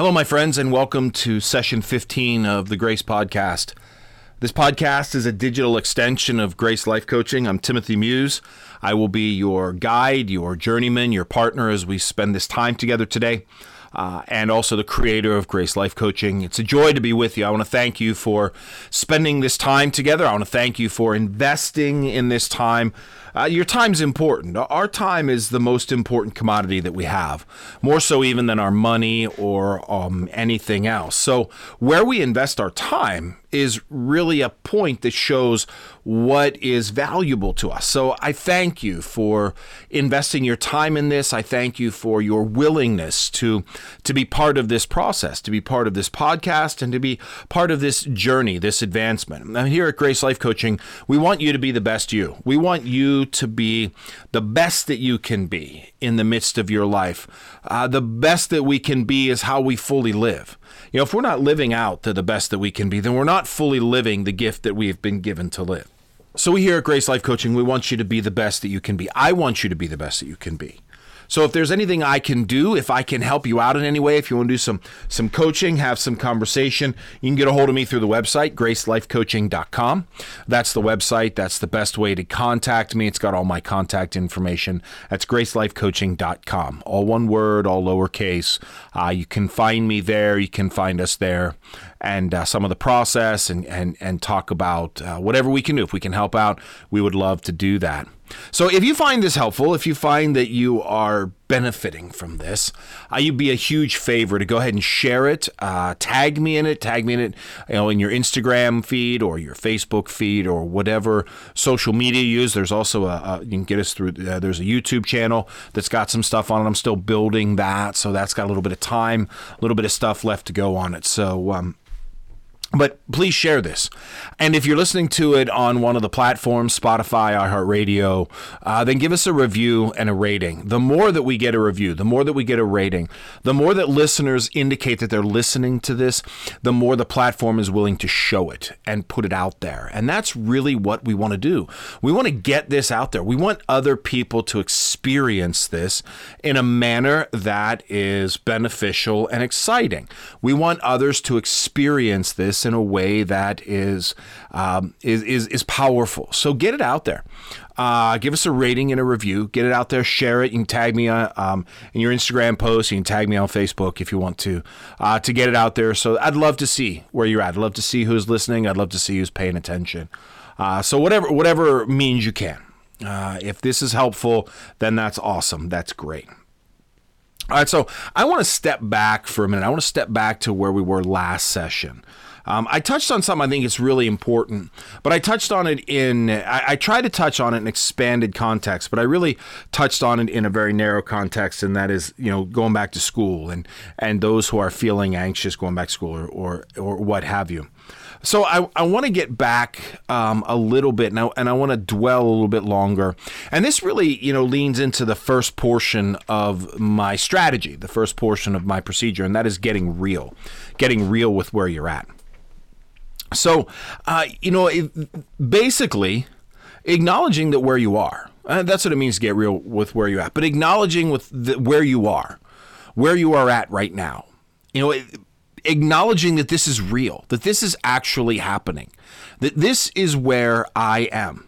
Hello, my friends, and welcome to session 15 of the Grace Podcast. This podcast is a digital extension of Grace Life Coaching. I'm Timothy Muse. I will be your guide, your journeyman, your partner as we spend this time together today uh, and also the creator of Grace Life Coaching. It's a joy to be with you. I want to thank you for spending this time together. I want to thank you for investing in this time. Uh, your time's important. Our time is the most important commodity that we have, more so even than our money or um, anything else. So, where we invest our time is really a point that shows what is valuable to us. So I thank you for investing your time in this. I thank you for your willingness to to be part of this process, to be part of this podcast and to be part of this journey, this advancement. Now here at Grace Life Coaching, we want you to be the best you. We want you to be the best that you can be in the midst of your life. Uh, the best that we can be is how we fully live. You know, if we're not living out to the best that we can be, then we're not fully living the gift that we have been given to live. So, we here at Grace Life Coaching, we want you to be the best that you can be. I want you to be the best that you can be. So if there's anything I can do, if I can help you out in any way, if you want to do some some coaching, have some conversation, you can get a hold of me through the website gracelifecoaching.com. That's the website. That's the best way to contact me. It's got all my contact information. That's gracelifecoaching.com. All one word, all lowercase. Uh, you can find me there. You can find us there and uh, some of the process and, and, and talk about uh, whatever we can do. If we can help out, we would love to do that. So if you find this helpful, if you find that you are benefiting from this, uh, you'd be a huge favor to go ahead and share it. Uh, tag me in it. Tag me in it, you know, in your Instagram feed or your Facebook feed or whatever social media you use. There's also a, you can get us through. Uh, there's a YouTube channel that's got some stuff on it. I'm still building that, so that's got a little bit of time, a little bit of stuff left to go on it. So um, but please share this. And if you're listening to it on one of the platforms, Spotify, iHeartRadio, uh, then give us a review and a rating. The more that we get a review, the more that we get a rating, the more that listeners indicate that they're listening to this, the more the platform is willing to show it and put it out there. And that's really what we want to do. We want to get this out there. We want other people to experience this in a manner that is beneficial and exciting. We want others to experience this in a way that is um, is, is is powerful. So get it out there. Uh, give us a rating and a review. Get it out there. Share it. You can tag me on, um, in your Instagram post. You can tag me on Facebook if you want to uh, to get it out there. So I'd love to see where you're at. I'd love to see who's listening. I'd love to see who's paying attention. Uh, so whatever whatever means you can. Uh, if this is helpful, then that's awesome. That's great. All right, so I want to step back for a minute. I want to step back to where we were last session. Um, I touched on something I think is really important, but I touched on it in, I, I tried to touch on it in expanded context, but I really touched on it in a very narrow context, and that is, you know, going back to school and, and those who are feeling anxious going back to school or, or, or what have you. So I, I want to get back um, a little bit now, and I want to dwell a little bit longer. And this really, you know, leans into the first portion of my strategy, the first portion of my procedure, and that is getting real, getting real with where you're at. So, uh, you know, it, basically, acknowledging that where you are, uh, that's what it means to get real with where you're at, but acknowledging with the, where you are, where you are at right now, you know, it, acknowledging that this is real, that this is actually happening, that this is where I am.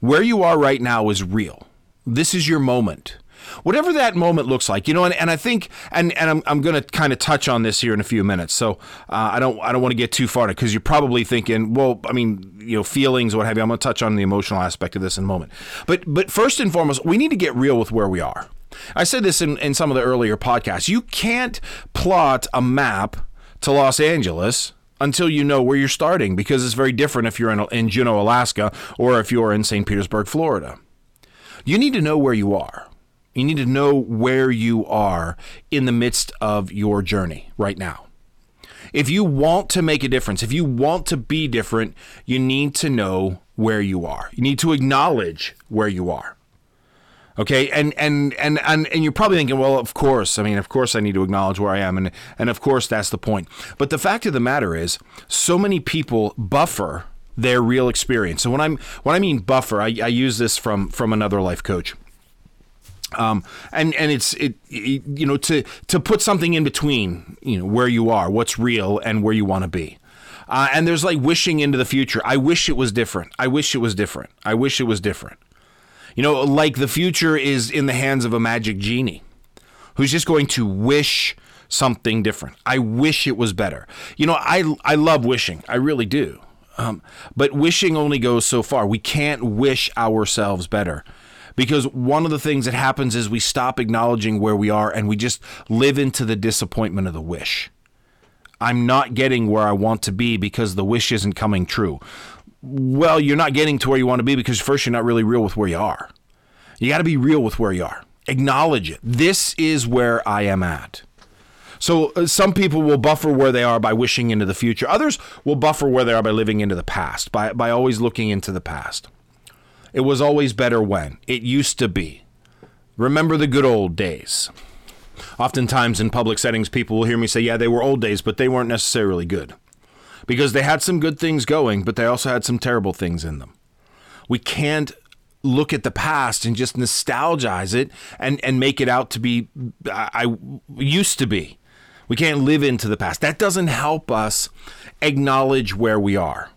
Where you are right now is real. This is your moment whatever that moment looks like, you know, and, and I think, and, and I'm, I'm going to kind of touch on this here in a few minutes. So uh, I don't, I don't want to get too far because you're probably thinking, well, I mean, you know, feelings, what have you. I'm going to touch on the emotional aspect of this in a moment. But, but first and foremost, we need to get real with where we are. I said this in, in some of the earlier podcasts. You can't plot a map to Los Angeles until you know where you're starting because it's very different if you're in, in Juneau, Alaska, or if you're in St. Petersburg, Florida. You need to know where you are. You need to know where you are in the midst of your journey right now. If you want to make a difference, if you want to be different, you need to know where you are. You need to acknowledge where you are. Okay, and and and and and you're probably thinking, well, of course. I mean, of course, I need to acknowledge where I am, and and of course, that's the point. But the fact of the matter is, so many people buffer their real experience. So when I'm when I mean buffer, I, I use this from from another life coach Um, and and it's it, it you know to to put something in between you know where you are, what's real, and where you want to be. Uh, and there's like wishing into the future. I wish it was different. I wish it was different. I wish it was different. You know, like the future is in the hands of a magic genie who's just going to wish something different. I wish it was better. You know, I I love wishing. I really do. Um, but wishing only goes so far. We can't wish ourselves better. Because one of the things that happens is we stop acknowledging where we are and we just live into the disappointment of the wish. I'm not getting where I want to be because the wish isn't coming true. Well, you're not getting to where you want to be because first you're not really real with where you are. You got to be real with where you are. Acknowledge it. This is where I am at. So uh, some people will buffer where they are by wishing into the future. Others will buffer where they are by living into the past, by, by always looking into the past. It was always better when. It used to be. Remember the good old days. Oftentimes in public settings, people will hear me say, yeah, they were old days, but they weren't necessarily good. Because they had some good things going, but they also had some terrible things in them. We can't look at the past and just nostalgize it and, and make it out to be I, I used to be. We can't live into the past. That doesn't help us acknowledge where we are.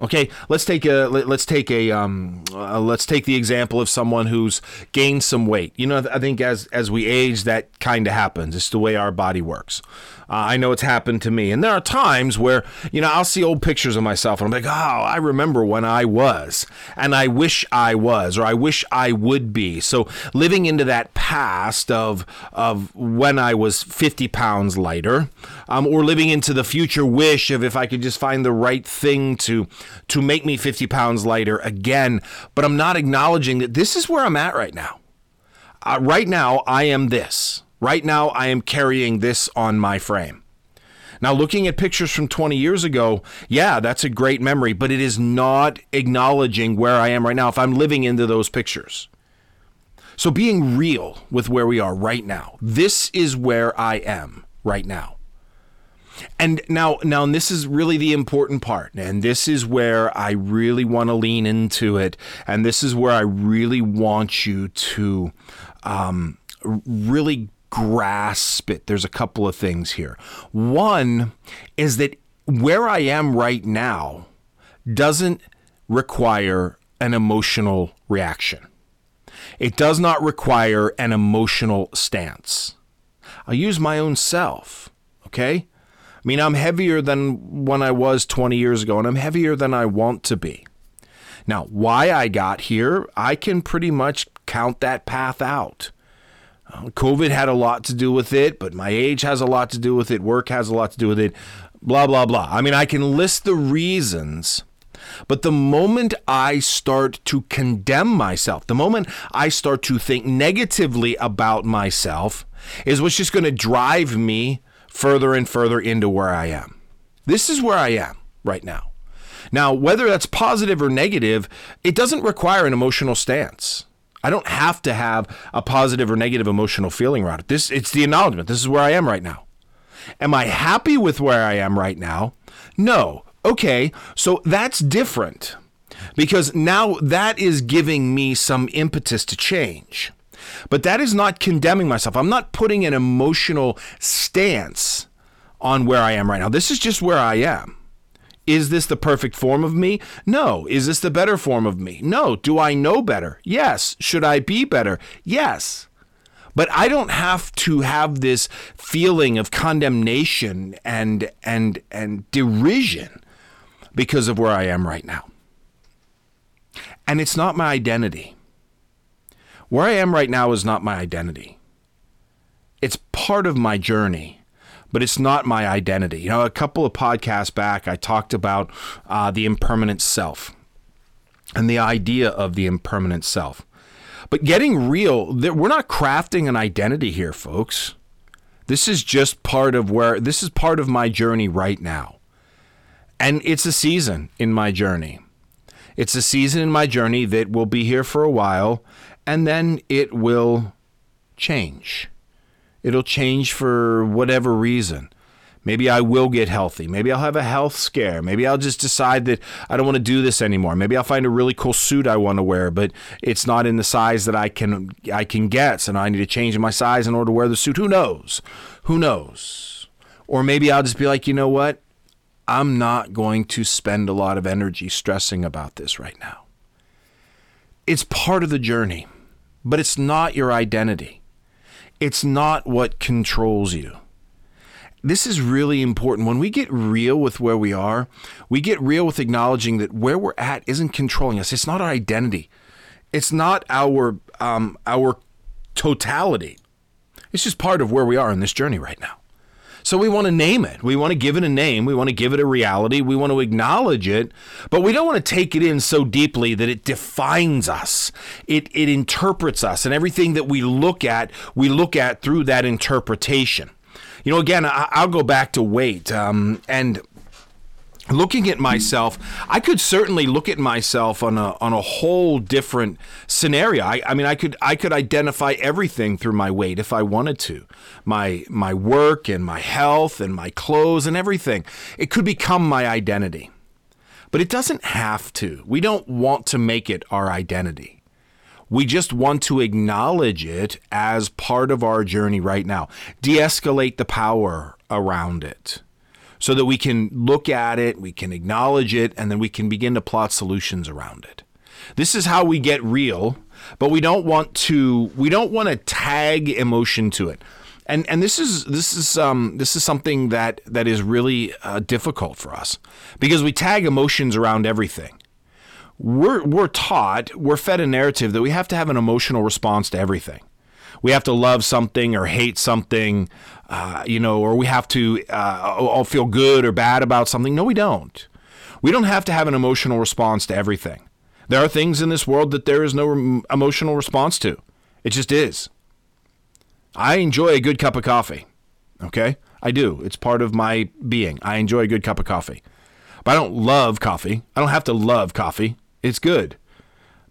Okay, let's take a let's take a um, uh, let's take the example of someone who's gained some weight. You know, I think as as we age, that kind of happens. It's the way our body works. Uh, I know it's happened to me. And there are times where, you know, I'll see old pictures of myself and I'm like, oh, I remember when I was, and I wish I was, or I wish I would be. So living into that past of, of when I was 50 pounds lighter, um, or living into the future wish of if I could just find the right thing to, to make me 50 pounds lighter again. But I'm not acknowledging that this is where I'm at right now. Uh, right now, I am this. Right now, I am carrying this on my frame. Now, looking at pictures from 20 years ago, yeah, that's a great memory, but it is not acknowledging where I am right now if I'm living into those pictures. So, being real with where we are right now, this is where I am right now. And now, now, and this is really the important part, and this is where I really want to lean into it, and this is where I really want you to um, really grasp it, there's a couple of things here. One is that where I am right now doesn't require an emotional reaction. It does not require an emotional stance. I'll use my own self, okay? I mean, I'm heavier than when I was 20 years ago, and I'm heavier than I want to be. Now, why I got here, I can pretty much count that path out. COVID had a lot to do with it, but my age has a lot to do with it. Work has a lot to do with it. Blah, blah, blah. I mean, I can list the reasons. But the moment I start to condemn myself, the moment I start to think negatively about myself, is what's just going to drive me further and further into where I am. This is where I am right now. Now, whether that's positive or negative, it doesn't require an emotional stance. I don't have to have a positive or negative emotional feeling around it. This it's the acknowledgement. This is where I am right now. Am I happy with where I am right now? No. Okay, so that's different because now that is giving me some impetus to change. But that is not condemning myself. I'm not putting an emotional stance on where I am right now. This is just where I am. Is this the perfect form of me? No. Is this the better form of me? No. Do I know better? Yes. Should I be better? Yes. But I don't have to have this feeling of condemnation and and and derision because of where I am right now. And it's not my identity. Where I am right now is not my identity. It's part of my journey but it's not my identity. You know, a couple of podcasts back, I talked about uh, the impermanent self and the idea of the impermanent self. But getting real, we're not crafting an identity here, folks. This is just part of where this is part of my journey right now. And it's a season in my journey. It's a season in my journey that will be here for a while and then it will change. It'll change for whatever reason. Maybe I will get healthy. Maybe I'll have a health scare. Maybe I'll just decide that I don't want to do this anymore. Maybe I'll find a really cool suit I want to wear, but it's not in the size that I can I can get, so I need to change my size in order to wear the suit. Who knows? Who knows? Or maybe I'll just be like, you know what? I'm not going to spend a lot of energy stressing about this right now. It's part of the journey, but it's not your identity. It's not what controls you this is really important. When we get real with where we are, we get real with acknowledging that where we're at isn't controlling us. It's not our identity. It's not our um, our totality. It's just part of where we are in this journey right now. So we want to name it. We want to give it a name. We want to give it a reality. We want to acknowledge it, but we don't want to take it in so deeply that it defines us. It it interprets us, and everything that we look at, we look at through that interpretation. You know, again, I, will go back to weight um, and looking at myself, I could certainly look at myself on a on a whole different scenario. I, I, mean, I could I could identify everything through my weight if I wanted to, my my work and my health and my clothes and everything. It could become my identity, but it doesn't have to. We don't want to make it our identity. We just want to acknowledge it as part of our journey right now. De escalate the power around it so that we can look at it, we can acknowledge it, and then we can begin to plot solutions around it. This is how we get real, but we don't want to we don't want to tag emotion to it. And and this is this is um this is something that that is really uh, difficult for us because we tag emotions around everything we're we're taught, we're fed a narrative that we have to have an emotional response to everything. We have to love something or hate something, uh, you know, or we have to uh, all feel good or bad about something. No, we don't. We don't have to have an emotional response to everything. There are things in this world that there is no emotional response to. It just is. I enjoy a good cup of coffee. Okay? I do. It's part of my being. I enjoy a good cup of coffee. But I don't love coffee. I don't have to love coffee. It's good.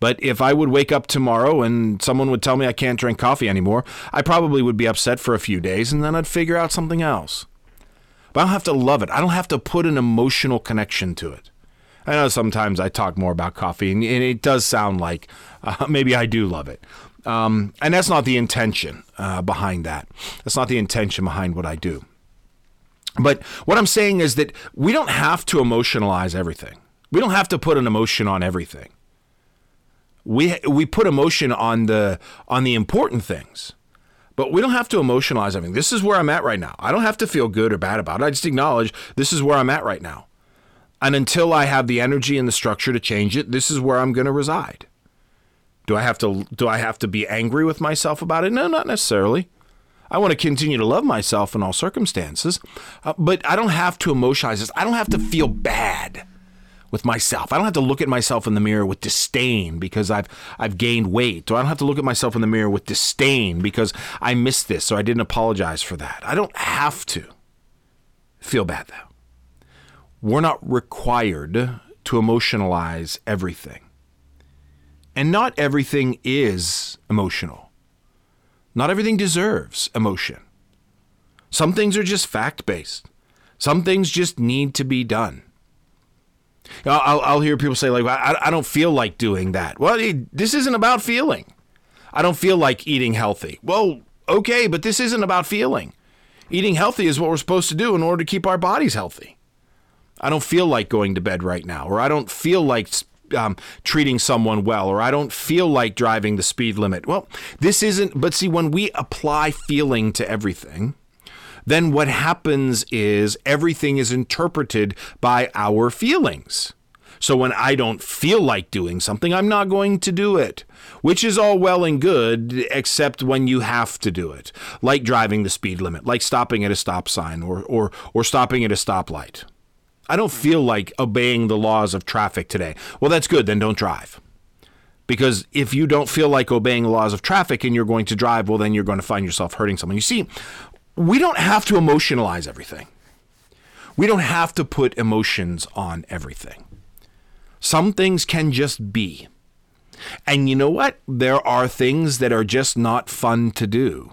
But if I would wake up tomorrow and someone would tell me I can't drink coffee anymore, I probably would be upset for a few days and then I'd figure out something else. But I don't have to love it. I don't have to put an emotional connection to it. I know sometimes I talk more about coffee, and it does sound like uh, maybe I do love it. Um, and that's not the intention uh, behind that. That's not the intention behind what I do. But what I'm saying is that we don't have to emotionalize everything. We don't have to put an emotion on everything. We we put emotion on the on the important things. But we don't have to emotionalize everything. This is where I'm at right now. I don't have to feel good or bad about it. I just acknowledge this is where I'm at right now. And until I have the energy and the structure to change it, this is where I'm going to reside. Do I have to do I have to be angry with myself about it? No, not necessarily. I want to continue to love myself in all circumstances, uh, but I don't have to emotionalize this. I don't have to feel bad with myself. I don't have to look at myself in the mirror with disdain because I've I've gained weight, or I don't have to look at myself in the mirror with disdain because I missed this or I didn't apologize for that. I don't have to feel bad though. We're not required to emotionalize everything. And not everything is emotional. Not everything deserves emotion. Some things are just fact based. Some things just need to be done. I'll, I'll hear people say like, I, I don't feel like doing that. Well, it, this isn't about feeling. I don't feel like eating healthy. Well, okay, but this isn't about feeling. Eating healthy is what we're supposed to do in order to keep our bodies healthy. I don't feel like going to bed right now, or I don't feel like um, treating someone well, or I don't feel like driving the speed limit. Well, this isn't, but see, when we apply feeling to everything, then what happens is everything is interpreted by our feelings. So when I don't feel like doing something, I'm not going to do it, which is all well and good, except when you have to do it, like driving the speed limit, like stopping at a stop sign or, or, or stopping at a stoplight. I don't feel like obeying the laws of traffic today. Well, that's good, then don't drive. Because if you don't feel like obeying the laws of traffic and you're going to drive, well, then you're going to find yourself hurting someone. You see, we don't have to emotionalize everything. We don't have to put emotions on everything. Some things can just be. And you know what? There are things that are just not fun to do.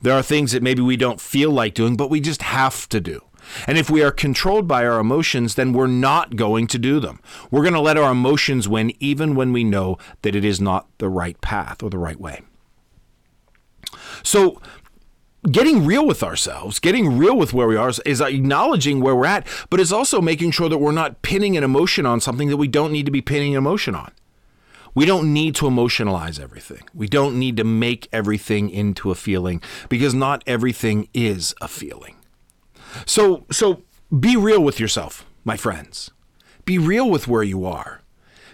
There are things that maybe we don't feel like doing, but we just have to do. And if we are controlled by our emotions, then we're not going to do them. We're going to let our emotions win even when we know that it is not the right path or the right way. So, getting real with ourselves, getting real with where we are is acknowledging where we're at, but is also making sure that we're not pinning an emotion on something that we don't need to be pinning an emotion on. We don't need to emotionalize everything. We don't need to make everything into a feeling because not everything is a feeling. So so be real with yourself, my friends. Be real with where you are.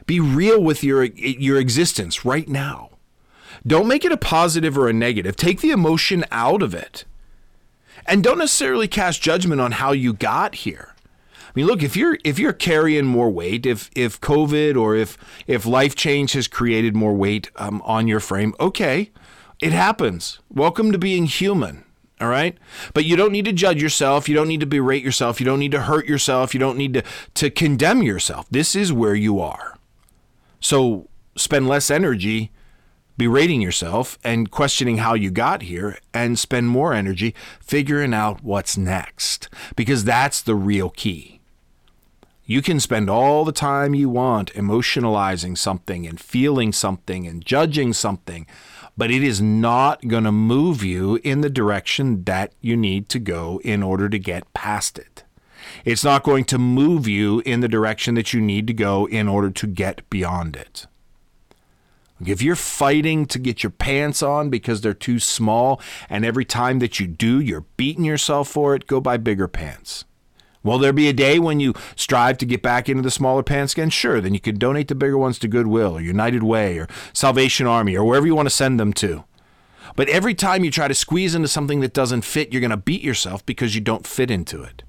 Be real with your your existence right now. Don't make it a positive or a negative. Take the emotion out of it. And don't necessarily cast judgment on how you got here. I mean, look, if you're if you're carrying more weight, if if COVID or if if life change has created more weight um, on your frame, okay, it happens. Welcome to being human. All right. But you don't need to judge yourself. You don't need to berate yourself. You don't need to hurt yourself. You don't need to, to condemn yourself. This is where you are. So spend less energy berating yourself and questioning how you got here and spend more energy figuring out what's next because that's the real key. You can spend all the time you want emotionalizing something and feeling something and judging something, but it is not going to move you in the direction that you need to go in order to get past it. It's not going to move you in the direction that you need to go in order to get beyond it. If you're fighting to get your pants on because they're too small, and every time that you do, you're beating yourself for it, go buy bigger pants. Will there be a day when you strive to get back into the smaller pants again? Sure, then you can donate the bigger ones to Goodwill or United Way or Salvation Army or wherever you want to send them to. But every time you try to squeeze into something that doesn't fit, you're going to beat yourself because you don't fit into it.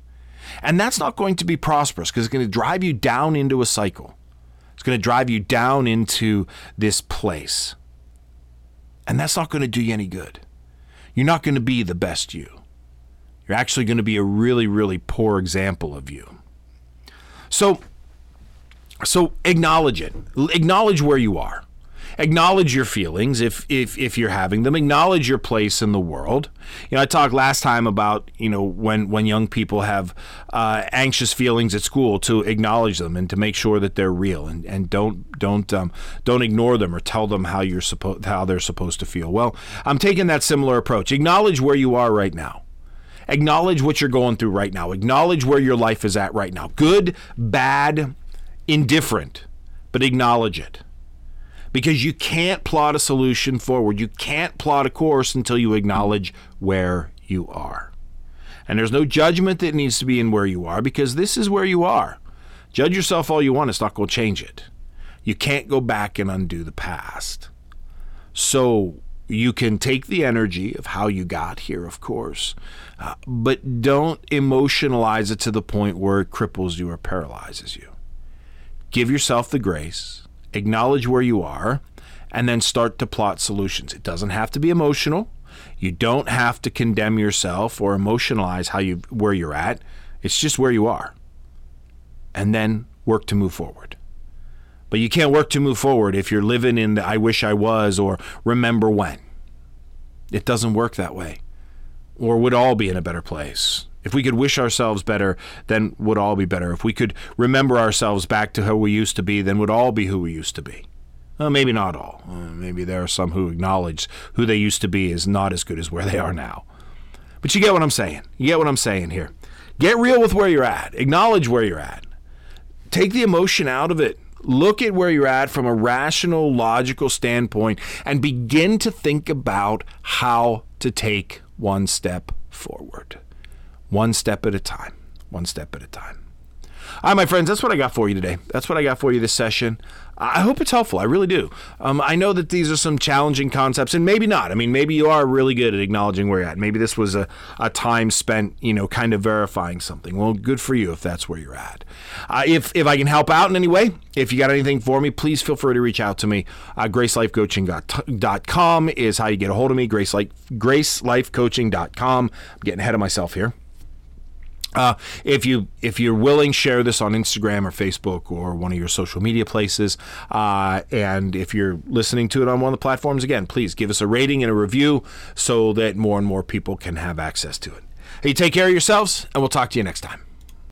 And that's not going to be prosperous because it's going to drive you down into a cycle going to drive you down into this place. And that's not going to do you any good. You're not going to be the best you. You're actually going to be a really, really poor example of you. So, so acknowledge it. Acknowledge where you are acknowledge your feelings if if if you're having them. Acknowledge your place in the world. You know i talked last time about you know when when young people have uh, anxious feelings at school to acknowledge them and to make sure that they're real and and don't don't um, don't ignore them or tell them how you're supposed how they're supposed to feel. Well i'm taking that similar approach. Acknowledge where you are right now. Acknowledge what you're going through right now. Acknowledge where your life is at right now. Good bad indifferent but acknowledge it because you can't plot a solution forward. You can't plot a course until you acknowledge where you are. And there's no judgment that needs to be in where you are because this is where you are. Judge yourself all you want, it's not going to change it. You can't go back and undo the past. So you can take the energy of how you got here, of course, uh, but don't emotionalize it to the point where it cripples you or paralyzes you. Give yourself the grace acknowledge where you are, and then start to plot solutions. It doesn't have to be emotional. You don't have to condemn yourself or emotionalize how you where you're at. It's just where you are. And then work to move forward. But you can't work to move forward if you're living in the I wish I was or remember when. It doesn't work that way. Or would all be in a better place. If we could wish ourselves better, then would all be better. If we could remember ourselves back to who we used to be, then would all be who we used to be. Well, maybe not all. Uh, maybe there are some who acknowledge who they used to be is not as good as where they are now. But you get what I'm saying. You get what I'm saying here. Get real with where you're at. Acknowledge where you're at. Take the emotion out of it. Look at where you're at from a rational, logical standpoint and begin to think about how to take one step forward one step at a time. One step at a time. All right, my friends, that's what I got for you today. That's what I got for you this session. I hope it's helpful. I really do. Um, I know that these are some challenging concepts, and maybe not. I mean, maybe you are really good at acknowledging where you're at. Maybe this was a, a time spent, you know, kind of verifying something. Well, good for you if that's where you're at. Uh, if, if I can help out in any way, if you got anything for me, please feel free to reach out to me. Uh, GraceLifeCoaching.com is how you get a hold of me. Grace GraceLifeCoaching.com. I'm getting ahead of myself here. Uh, if you if you're willing, share this on Instagram or Facebook or one of your social media places. Uh, and if you're listening to it on one of the platforms, again, please give us a rating and a review so that more and more people can have access to it. Hey, take care of yourselves, and we'll talk to you next time.